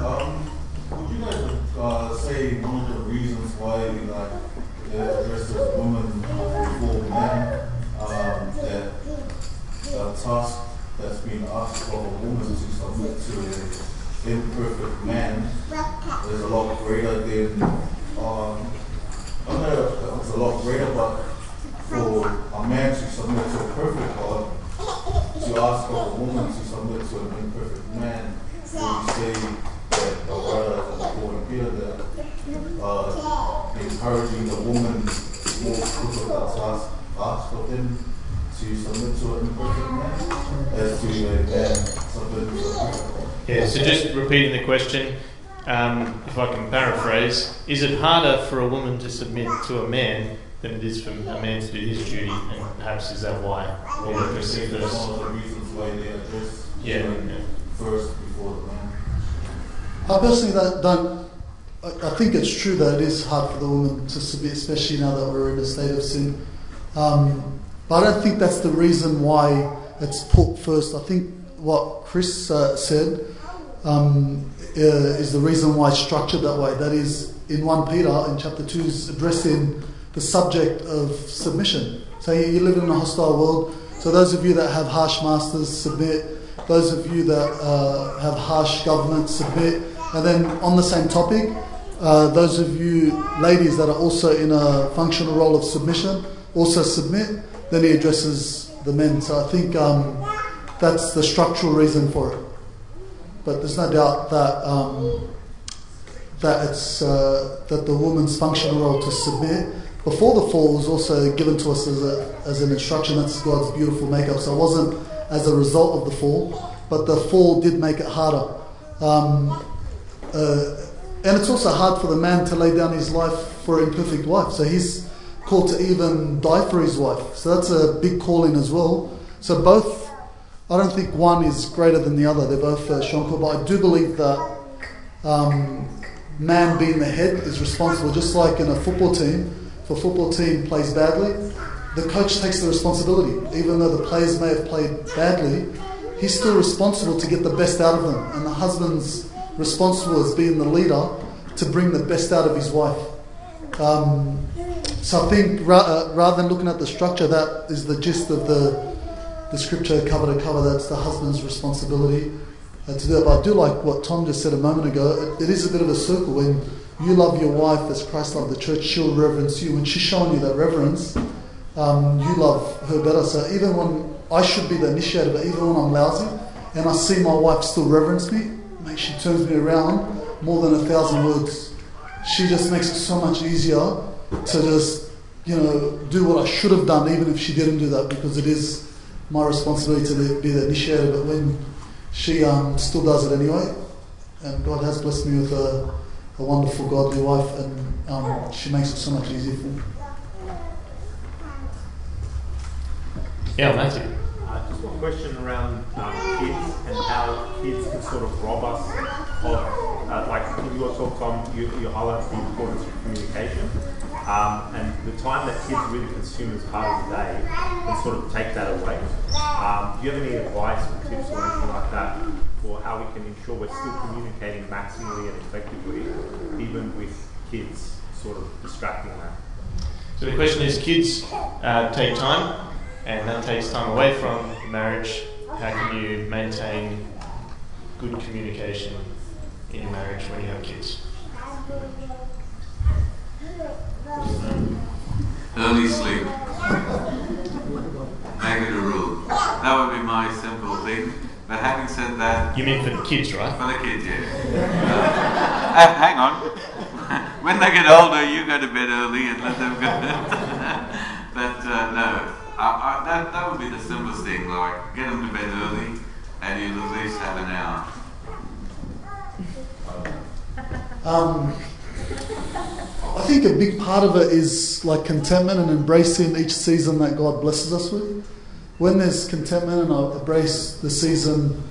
Um, would you guys uh, say one of the reasons why like the address of women task that's been asked of a woman to submit to an imperfect man is a lot greater than, um, I'm not a, it's a lot greater, but for a man to submit to a perfect God, to ask of a woman to submit to an imperfect man, we say that a writer is important here that uh, encouraging the woman more because of that task asked of him to submit to an imperfect man as to a man submitting to a. Yeah, so just repeating the question, um, if I can paraphrase, is it harder for a woman to submit to a man than it is for a man to do his duty? And perhaps is that why? Well, Or I because think if that's there's- one of the reasons why they address Yeah, yeah. first before the man. I personally don't. don't I, I think it's true that it is hard for the woman to submit, especially now that we're in a state of sin. Um, but I don't think that's the reason why it's put first. I think what Chris uh, said um, uh, is the reason why it's structured that way. That is, in 1 Peter, in chapter 2, is addressing the subject of submission. So you, live in a hostile world. So those of you that have harsh masters, submit. Those of you that uh, have harsh government, submit. And then on the same topic, uh, those of you ladies that are also in a functional role of submission, also submit. Then he addresses the men. So I think um, that's the structural reason for it. But there's no doubt that um, that it's uh, that the woman's functional role to submit before the fall was also given to us as, a, as an instruction. That's God's beautiful makeup. So it wasn't as a result of the fall, but the fall did make it harder. Um, uh, and it's also hard for the man to lay down his life for an imperfect wife. So he's called to even die for his wife. So that's a big calling as well. So both, I don't think one is greater than the other. They're both uh, shown but I do believe that um, man being the head is responsible. Just like in a football team, if a football team plays badly, the coach takes the responsibility. Even though the players may have played badly, he's still responsible to get the best out of them. And the husband's responsible as being the leader to bring the best out of his wife. Um, so I think uh, rather than looking at the structure, that is the gist of the the scripture cover to cover. That's the husband's responsibility uh, to do it. But I do like what Tom just said a moment ago. It, it is a bit of a circle. When you love your wife as Christ loved the church, she'll reverence you. When she's showing you that reverence, um, you love her better. So even when I should be the initiator, but even when I'm lousy and I see my wife still reverence me, mate, she turns me around more than a thousand words. She just makes it so much easier to just, you know, do what I should have done, even if she didn't do that, because it is my responsibility to be the initiator. But when she um, still does it anyway, and God has blessed me with a, a wonderful, godly wife, and um, she makes it so much easier for me. Yeah, Matthew. Uh, just one question around um, kids and how kids can sort of rob us of, uh, like in your talk, Tom, you, you highlight the importance of communication. Um, and the time that kids really consume as part of the day can sort of take that away. Um, do you have any advice or tips or anything like that for how we can ensure we're still communicating maximally and effectively, even with kids sort of distracting that? So the question is, kids uh, take time, and that takes time away from marriage. How can you maintain good communication in your marriage when you have kids? Early sleep. Make it a rule. That would be my simple thing. But having said that, You mean for the kids, right? for the kids, yeah. Uh, uh, hang on. when they get older, you go to bed early and let them go. but uh, no, I, I, that that would be the simplest thing. Like get them to bed early, and you'll at least have an hour. Um, I think a big part of it is like contentment and embracing each season that God blesses us with. When there's contentment and I embrace the season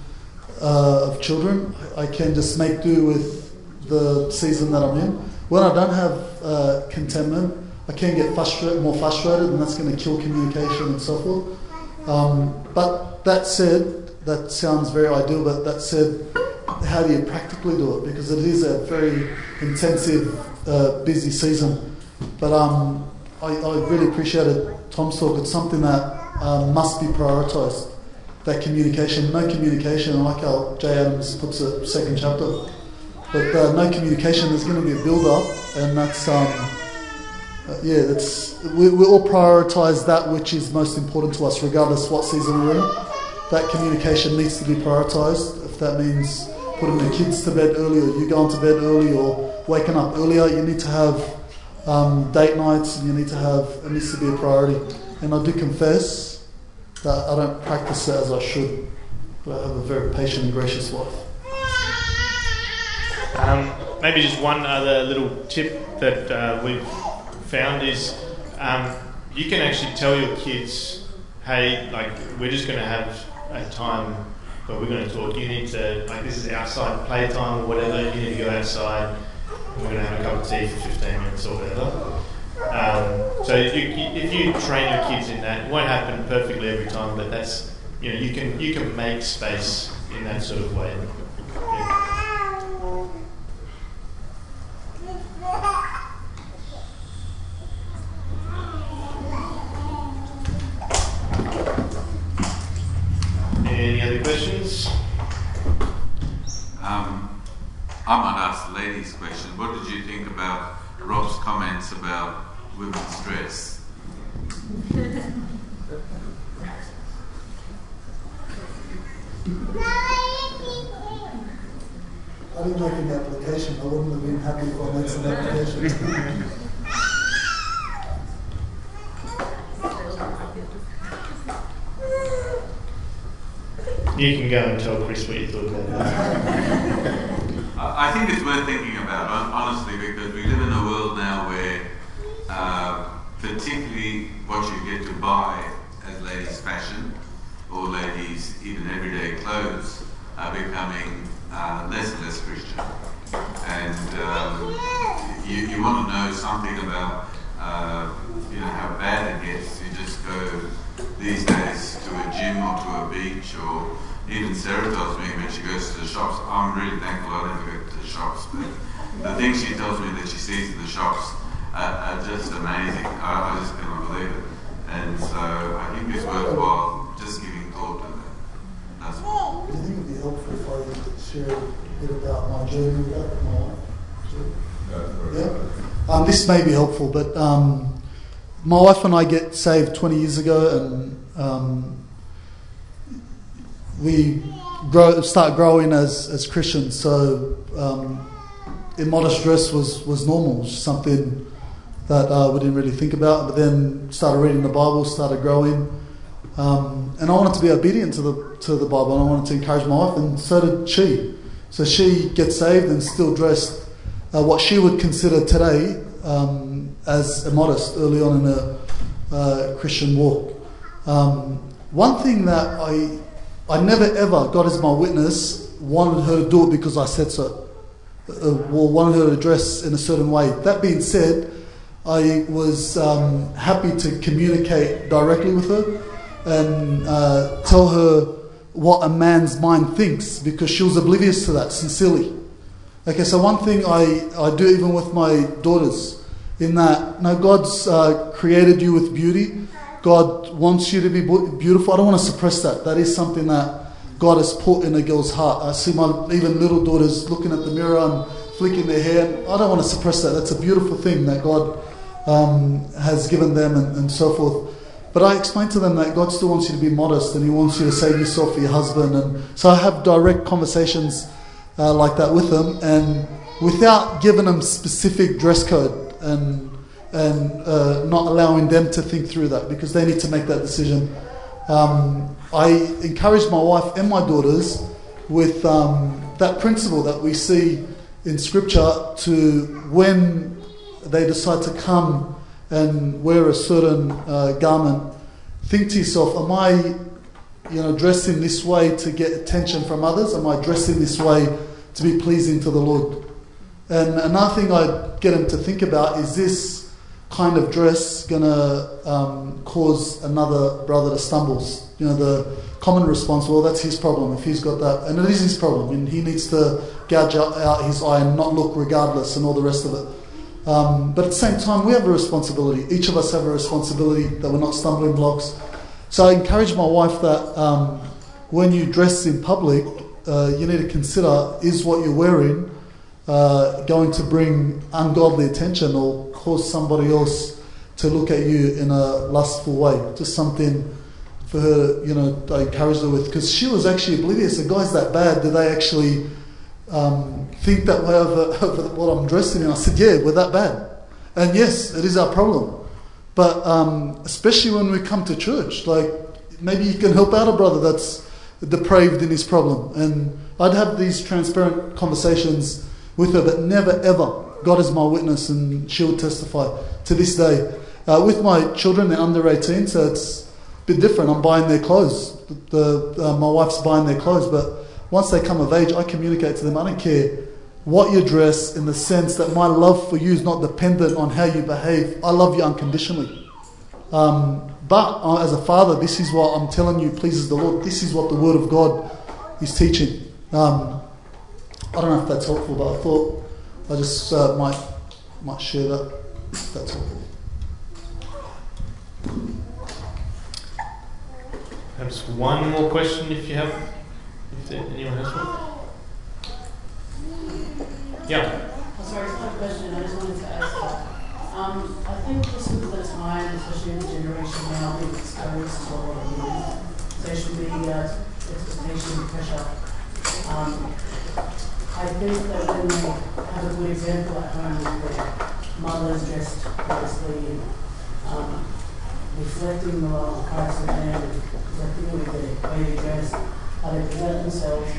uh, of children, I can just make do with the season that I'm in. When I don't have uh, contentment, I can get frustrated, more frustrated, and that's going to kill communication and so forth. Um, but that said, that sounds very ideal. But that said, how do you practically do it? Because it is a very intensive, uh, busy season. But um, I, I really appreciated Tom's talk. It's something that um, must be prioritised. That communication, no communication. Like how Jay Adams puts it, second chapter. But uh, no communication, there's going to be a build-up, and that's um, uh, yeah, that's we, we all prioritise that which is most important to us, regardless what season we're in. That communication needs to be prioritised. If that means putting the kids to bed early, or you going to bed early, or waking up earlier, you need to have um, date nights, and you need to have it needs to be a priority. And I do confess that I don't practice it as I should, but I have a very patient and gracious wife. Um, maybe just one other little tip that uh, we've found is um, you can actually tell your kids, hey, like we're just going to have a time where we're going to talk. You need to, like, this is outside playtime or whatever. You need to go outside. We're going to have a cup of tea for 15 minutes or whatever. Um, so if you, if you train your kids in that, it won't happen perfectly every time, but that's you know you can you can make space in that sort of way. Yeah. Any other questions? Um, I might ask the ladies question. What did you think about Rob's comments about women's dress? I didn't make an application. I wouldn't have been happy if I made some application. You can go and tell Chris what you thought about that. I I think it's worth thinking about, hon- honestly, because we live in a world now where, uh, particularly what you get to buy as ladies' fashion or ladies' even everyday clothes are becoming uh, less and less Christian. And um, you, you want to know something about, uh, you know, how bad it gets. You just go these days to a gym or to a beach or even Sarah tells me when she goes to the shops, I'm really thankful I never go to the shops, but the things she tells me that she sees in the shops are, are just amazing. I, I just cannot believe it. And so I think it's worthwhile just giving thought to that. That's all. Do you think it would be helpful if I could share a bit about my journey with that, my wife? Yeah. Um, may be helpful, but um, my wife and I get saved 20 years ago, and um, we grow, start growing as, as Christians. So, um, immodest dress was, was normal, something that uh, we didn't really think about. But then started reading the Bible, started growing, um, and I wanted to be obedient to the to the Bible, and I wanted to encourage my wife, and so did she. So she gets saved and still dressed uh, what she would consider today um, as modest, early on in a uh, Christian walk. Um, one thing that I I never ever God is my witness wanted her to do it because I said so, uh, or wanted her to dress in a certain way. That being said, I was um, happy to communicate directly with her and uh, tell her what a man's mind thinks because she was oblivious to that sincerely. Okay, so one thing I, I do even with my daughters, in that, no, God's uh, created you with beauty. God wants you to be beautiful. I don't want to suppress that. That is something that God has put in a girl's heart. I see my even little daughters looking at the mirror and flicking their hair. I don't want to suppress that. That's a beautiful thing that God um, has given them and, and so forth. But I explain to them that God still wants you to be modest and He wants you to save yourself for your husband. And so I have direct conversations uh, like that with them, and without giving them specific dress code and and uh, not allowing them to think through that because they need to make that decision. Um, I encourage my wife and my daughters with um, that principle that we see in Scripture to when they decide to come and wear a certain uh, garment, think to yourself, am I, you know, dressed in this way to get attention from others? Am I dressing this way to be pleasing to the Lord? And another thing I get them to think about is this kind of dress going to um, cause another brother to stumble? You know, the common response, well, that's his problem if he's got that. And it is his problem, and he needs to gouge out, out his eye and not look regardless and all the rest of it. Um, but at the same time, we have a responsibility. Each of us have a responsibility that we're not stumbling blocks. So I encourage my wife that um, when you dress in public, uh, you need to consider is what you're wearing uh, going to bring ungodly attention or cause somebody else to look at you in a lustful way? Just something for her, you know, I encouraged her with because she was actually oblivious. The guy's that bad. Do they actually um, think that way over, over what I'm dressing in? I said, yeah, we're that bad. And yes, it is our problem. But um, especially when we come to church, like maybe you can help out a brother that's depraved in his problem. And I'd have these transparent conversations with her, but never ever. God is my witness, and she will testify to this day. Uh, with my children, they're under 18, so it's a bit different. I'm buying their clothes. The, uh, my wife's buying their clothes, but once they come of age, I communicate to them. I don't care what you dress in the sense that my love for you is not dependent on how you behave. I love you unconditionally. Um, but uh, as a father, this is what I'm telling you pleases the Lord. This is what the Word of God is teaching. Um, I don't know if that's helpful, but I thought I just uh, might might share that. That's helpful. Perhaps one more question if you have. If anyone has one? Yeah. Oh, sorry, it's not a question, I just wanted to ask. Um, I think this is the time, especially in the generation now, being exposed to a lot of social media, expectation, pressure. Um, I think that when they have a good example at home with their mothers dressed modestly, um, reflecting the love of them, and reflecting with their way they dress, how they present themselves,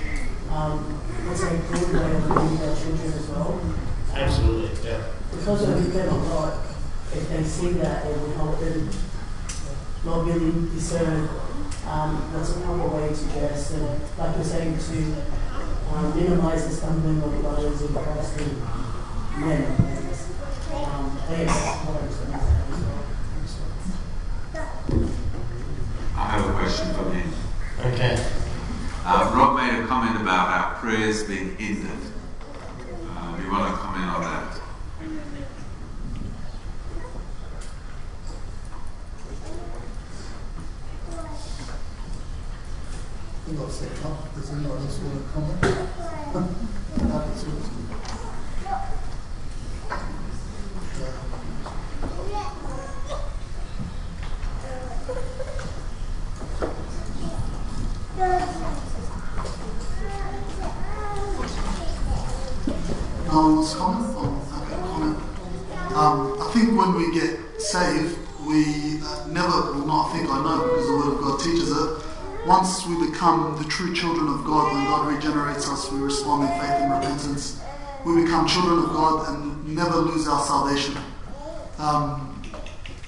um, it's a good way of leading their children as well. Absolutely, yeah. Because of the depend on God, if they see that, it will help them not really discern um, what's a proper way to dress, and like you're saying, to um, minimize the stumbling of brothers in Christ and men. Um, I guess that's what I'm saying. I have a question for you. Okay. Uh, Rob made a comment about our prayers being hindered. Uh, you want to comment on that? I think I'll say no. Does anyone else want to comment? Happy to. No one wants to comment? Oh, okay, comment. Um, I think when we get saved, we uh, never, well, not I think I know because the Word of God teaches it. Once we become the true children of God, when God regenerates us, we respond in faith and repentance. We become children of God and never lose our salvation. Um,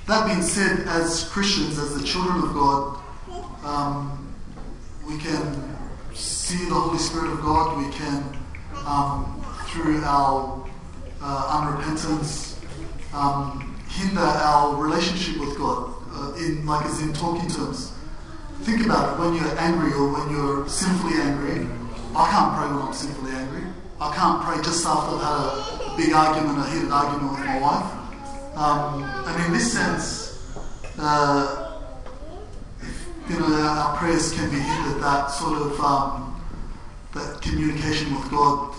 that being said, as Christians, as the children of God, um, we can see the Holy Spirit of God. We can, um, through our uh, unrepentance, um, hinder our relationship with God. Uh, in like as in talking terms. Think about it. When you're angry or when you're sinfully angry, I can't pray when I'm sinfully angry. I can't pray just after I've had a big argument, a heated argument with my wife. Um, and in this sense, uh, you know, our, prayers can be hindered. That sort of um, that communication with God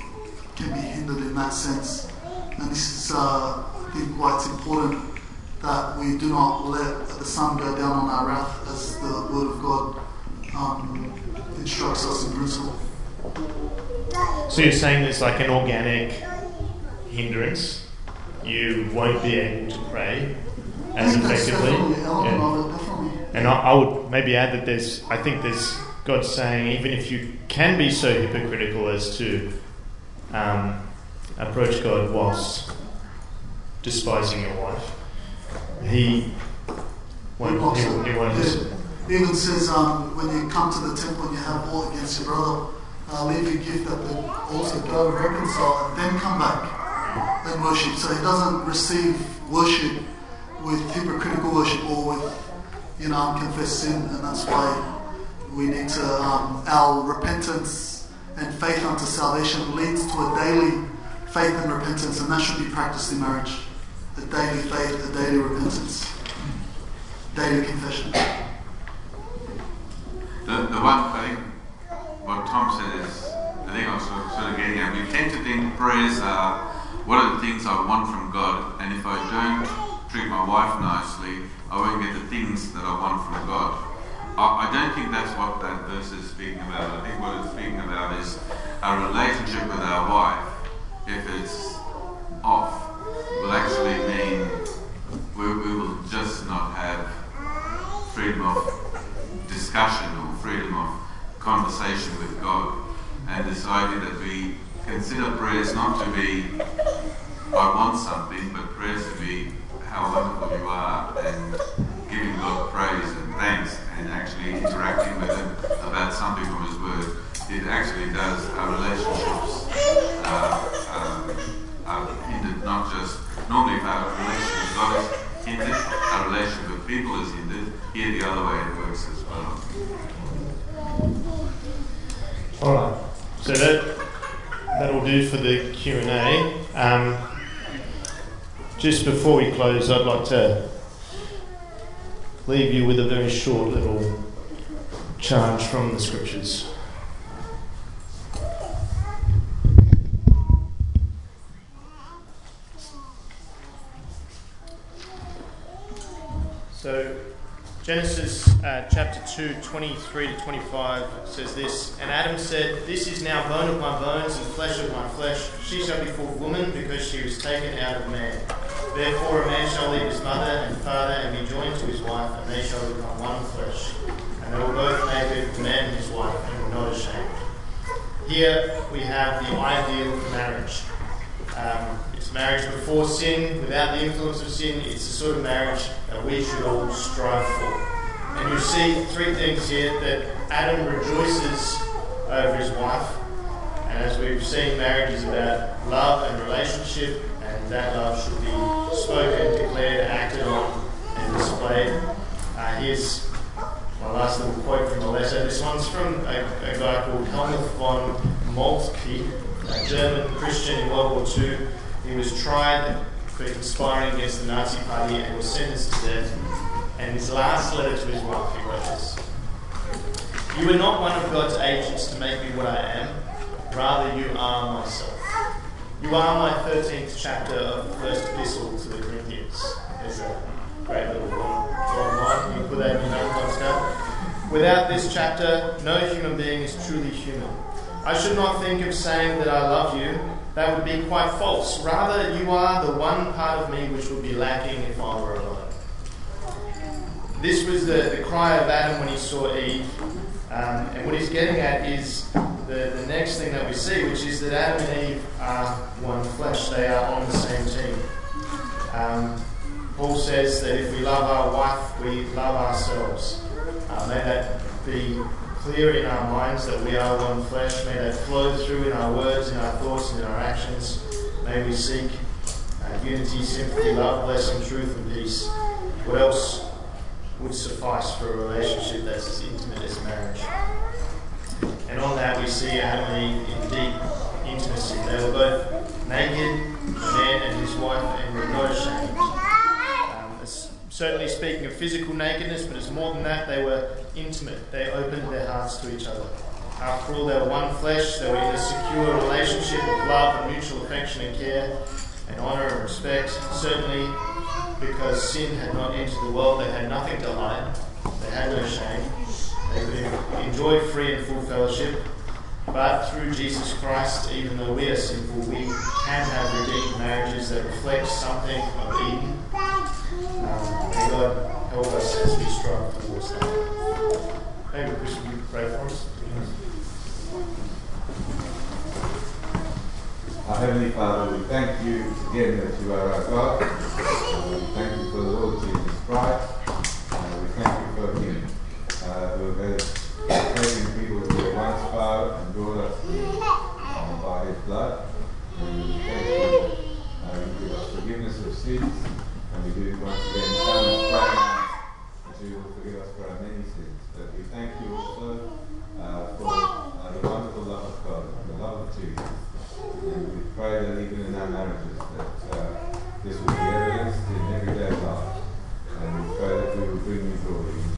can be hindered in that sense. And this is, uh, I think, why it's important that we do not let the sun go down on our wrath, as the Word of God um, instructs us in principle. So you're saying there's like an organic hindrance. You won't be able to pray as effectively. definitely an element Yeah. it. And I, I would maybe add that there's, I think there's God saying, even if you can be so hypocritical as to um, approach God whilst despising your wife, He won't, he, he won't listen. Even says um, when you come to the temple and you have war against your brother, uh, leave your gift at the altar, go reconcile, and then come back and worship. So he doesn't receive worship with hypocritical worship or with you know unconfessed sin, and that's why we need to um, our repentance and faith unto salvation leads to a daily faith and repentance, and that should be practiced in marriage. A daily faith, the daily repentance, daily confession. The, the one thing, what Tom said is, I think I was sort of, sort of getting at, we tend to think prayers are what are the things I want from God, and if I don't treat my wife nicely, I won't get the things that I want from God. I, I don't think that's what that verse is speaking about. I think what it's speaking about is our relationship with our wife. If it's off, will actually mean we, we will just not have freedom of discussion or freedom of conversation with God. And this idea that we consider prayers not to be, I want something, but prayers to be how wonderful you are and giving God praise and thanks and actually interacting with Him about something from His Word. It actually does our relationships uh, um, are hindered, not just normally if our relationship with God is hindered, our relationship with people is hindered. Here, the other way it works as well. All right. So that that'll do for the Q and A. Um, just before we close, I'd like to leave you with a very short little charge from the scriptures. So, Genesis uh, chapter 2, 23 to 25 says this And Adam said, This is now bone of my bones and flesh of my flesh. She shall be called woman because she was taken out of man. Therefore, a man shall leave his mother and father and be joined to his wife, and they shall become one flesh. And they were both naked, the man and his wife, and were not ashamed. Here we have the ideal marriage. Um, marriage before sin, without the influence of sin. It's the sort of marriage that we should all strive for. And you see three things here that Adam rejoices over his wife. And as we've seen, marriage is about love and relationship, and that love should be spoken, declared, acted on, and displayed. Uh, here's my last little quote from the letter. This one's from a, a guy called Helmuth von Moltke, a German Christian in World War II. He was tried for conspiring against the Nazi Party and was sentenced to death. And his last letter to his wife, he wrote this You are not one of God's agents to make me what I am, rather, you are myself. You are my 13th chapter of the first epistle to the Corinthians. There's a great little long, line. You put that in your notes. Without this chapter, no human being is truly human. I should not think of saying that I love you. That would be quite false. Rather, you are the one part of me which would be lacking if I were alone. This was the, the cry of Adam when he saw Eve. Um, and what he's getting at is the, the next thing that we see, which is that Adam and Eve are one flesh. They are on the same team. Um, Paul says that if we love our wife, we love ourselves. Uh, may that be clear in our minds that we are one flesh. May that flow through in our words, in our thoughts, and in our actions. May we seek uh, unity, sympathy, love, blessing, truth, and peace. What else would suffice for a relationship that's as intimate as marriage? And on that, we see Adam and Eve in deep intimacy. They were both naked, the man and his wife, and were not ashamed. Certainly speaking of physical nakedness, but it's more than that. They were intimate. They opened their hearts to each other. After all, they were one flesh. They were in a secure relationship of love and mutual affection and care and honour and respect. Certainly, because sin had not entered the world, they had nothing to hide. They had no shame. They could enjoy free and full fellowship. But through Jesus Christ, even though we are sinful, we can have redeemed marriages that reflect something of Eden. Um, may God help us as we strive towards that. Maybe Chris, would you pray for us? Our Heavenly Father, we thank you again that you are our God. We thank you for the Lord Jesus Christ. Uh, we thank you for him uh, who has taken people who were once and brought us by his blood. And we thank. Uh, forgiveness of sins. And we do once again come and pray that you will forgive us for our many sins. But we thank you also uh, for uh, the wonderful love of God, the love of Jesus. And we pray that even in our marriages that uh, this will be evidenced in everyday life. And we pray that we will bring you glory.